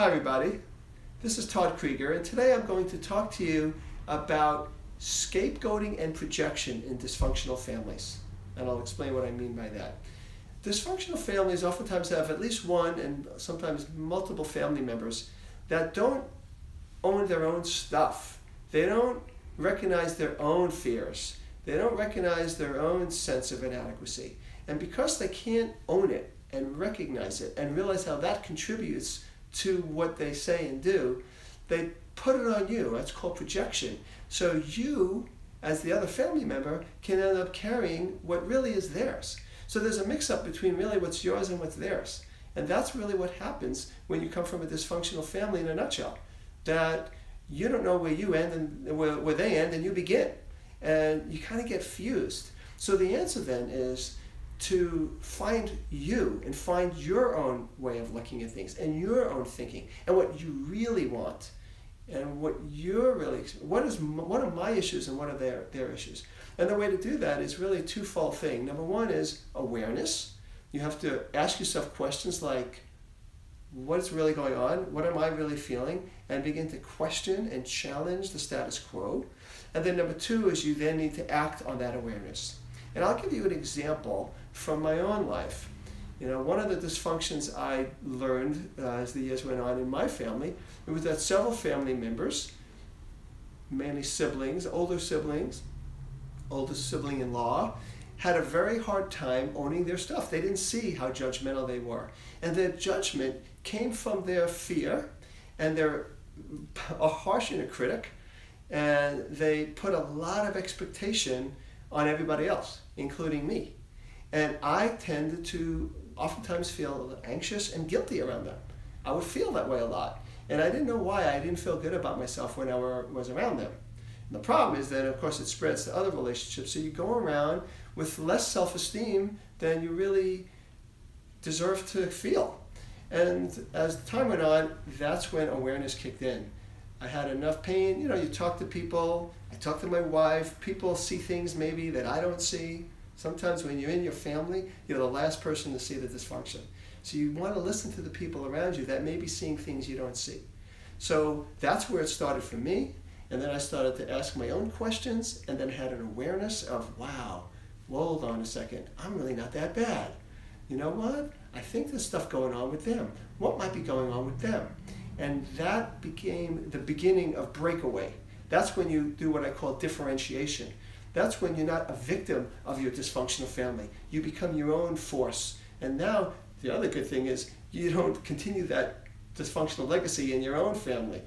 Hi, everybody. This is Todd Krieger, and today I'm going to talk to you about scapegoating and projection in dysfunctional families. And I'll explain what I mean by that. Dysfunctional families oftentimes have at least one and sometimes multiple family members that don't own their own stuff. They don't recognize their own fears. They don't recognize their own sense of inadequacy. And because they can't own it and recognize it and realize how that contributes to what they say and do, they put it on you. That's called projection. So you, as the other family member, can end up carrying what really is theirs. So there's a mix up between really what's yours and what's theirs. And that's really what happens when you come from a dysfunctional family in a nutshell. That you don't know where you end and where, where they end and you begin. And you kind of get fused. So the answer then is to find you and find your own way of looking at things and your own thinking and what you really want and what you're really what is what are my issues and what are their their issues. And the way to do that is really a twofold thing. Number one is awareness. You have to ask yourself questions like what's really going on? What am i really feeling? And begin to question and challenge the status quo. And then number two is you then need to act on that awareness and I'll give you an example from my own life. You know, one of the dysfunctions I learned uh, as the years went on in my family it was that several family members, mainly siblings, older siblings, oldest sibling in law, had a very hard time owning their stuff. They didn't see how judgmental they were. And their judgment came from their fear, and they're a harsh inner critic, and they put a lot of expectation on everybody else, including me. And I tended to oftentimes feel anxious and guilty around them. I would feel that way a lot. And I didn't know why I didn't feel good about myself when I were, was around them. And the problem is that, of course, it spreads to other relationships. So you go around with less self esteem than you really deserve to feel. And as time went on, that's when awareness kicked in. I had enough pain. You know, you talk to people. I talk to my wife. People see things maybe that I don't see. Sometimes when you're in your family, you're the last person to see the dysfunction. So you want to listen to the people around you that may be seeing things you don't see. So that's where it started for me. And then I started to ask my own questions and then had an awareness of, wow, hold on a second, I'm really not that bad. You know what? I think there's stuff going on with them. What might be going on with them? And that became the beginning of breakaway. That's when you do what I call differentiation. That's when you're not a victim of your dysfunctional family. You become your own force. And now, the other good thing is you don't continue that dysfunctional legacy in your own family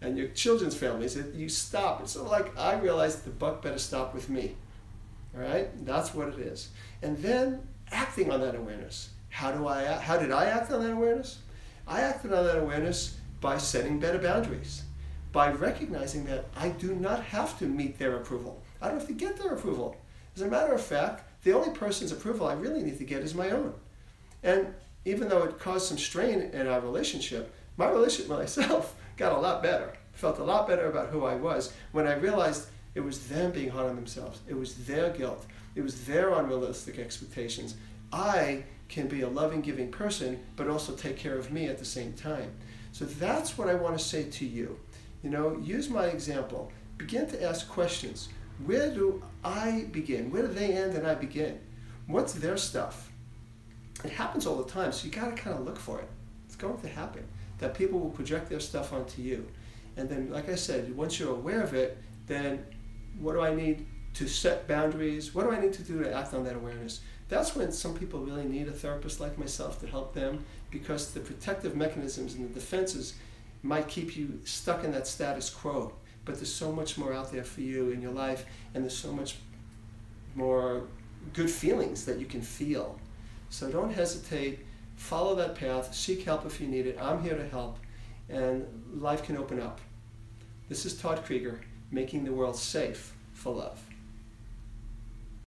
and your children's families. You stop. It's sort of like I realized the buck better stop with me. All right? That's what it is. And then acting on that awareness. How do I how did I act on that awareness? I acted on that awareness by setting better boundaries, by recognizing that I do not have to meet their approval. I don't have to get their approval. As a matter of fact, the only person's approval I really need to get is my own. And even though it caused some strain in our relationship, my relationship with myself got a lot better. Felt a lot better about who I was when I realized it was them being hard on themselves. It was their guilt. It was their unrealistic expectations. I can be a loving, giving person, but also take care of me at the same time. So that's what I want to say to you. You know, use my example. Begin to ask questions. Where do I begin? Where do they end and I begin? What's their stuff? It happens all the time, so you got to kind of look for it. It's going to happen that people will project their stuff onto you. And then, like I said, once you're aware of it, then what do I need to set boundaries? What do I need to do to act on that awareness? That's when some people really need a therapist like myself to help them because the protective mechanisms and the defenses might keep you stuck in that status quo. But there's so much more out there for you in your life, and there's so much more good feelings that you can feel. So don't hesitate. Follow that path. Seek help if you need it. I'm here to help, and life can open up. This is Todd Krieger, making the world safe for love.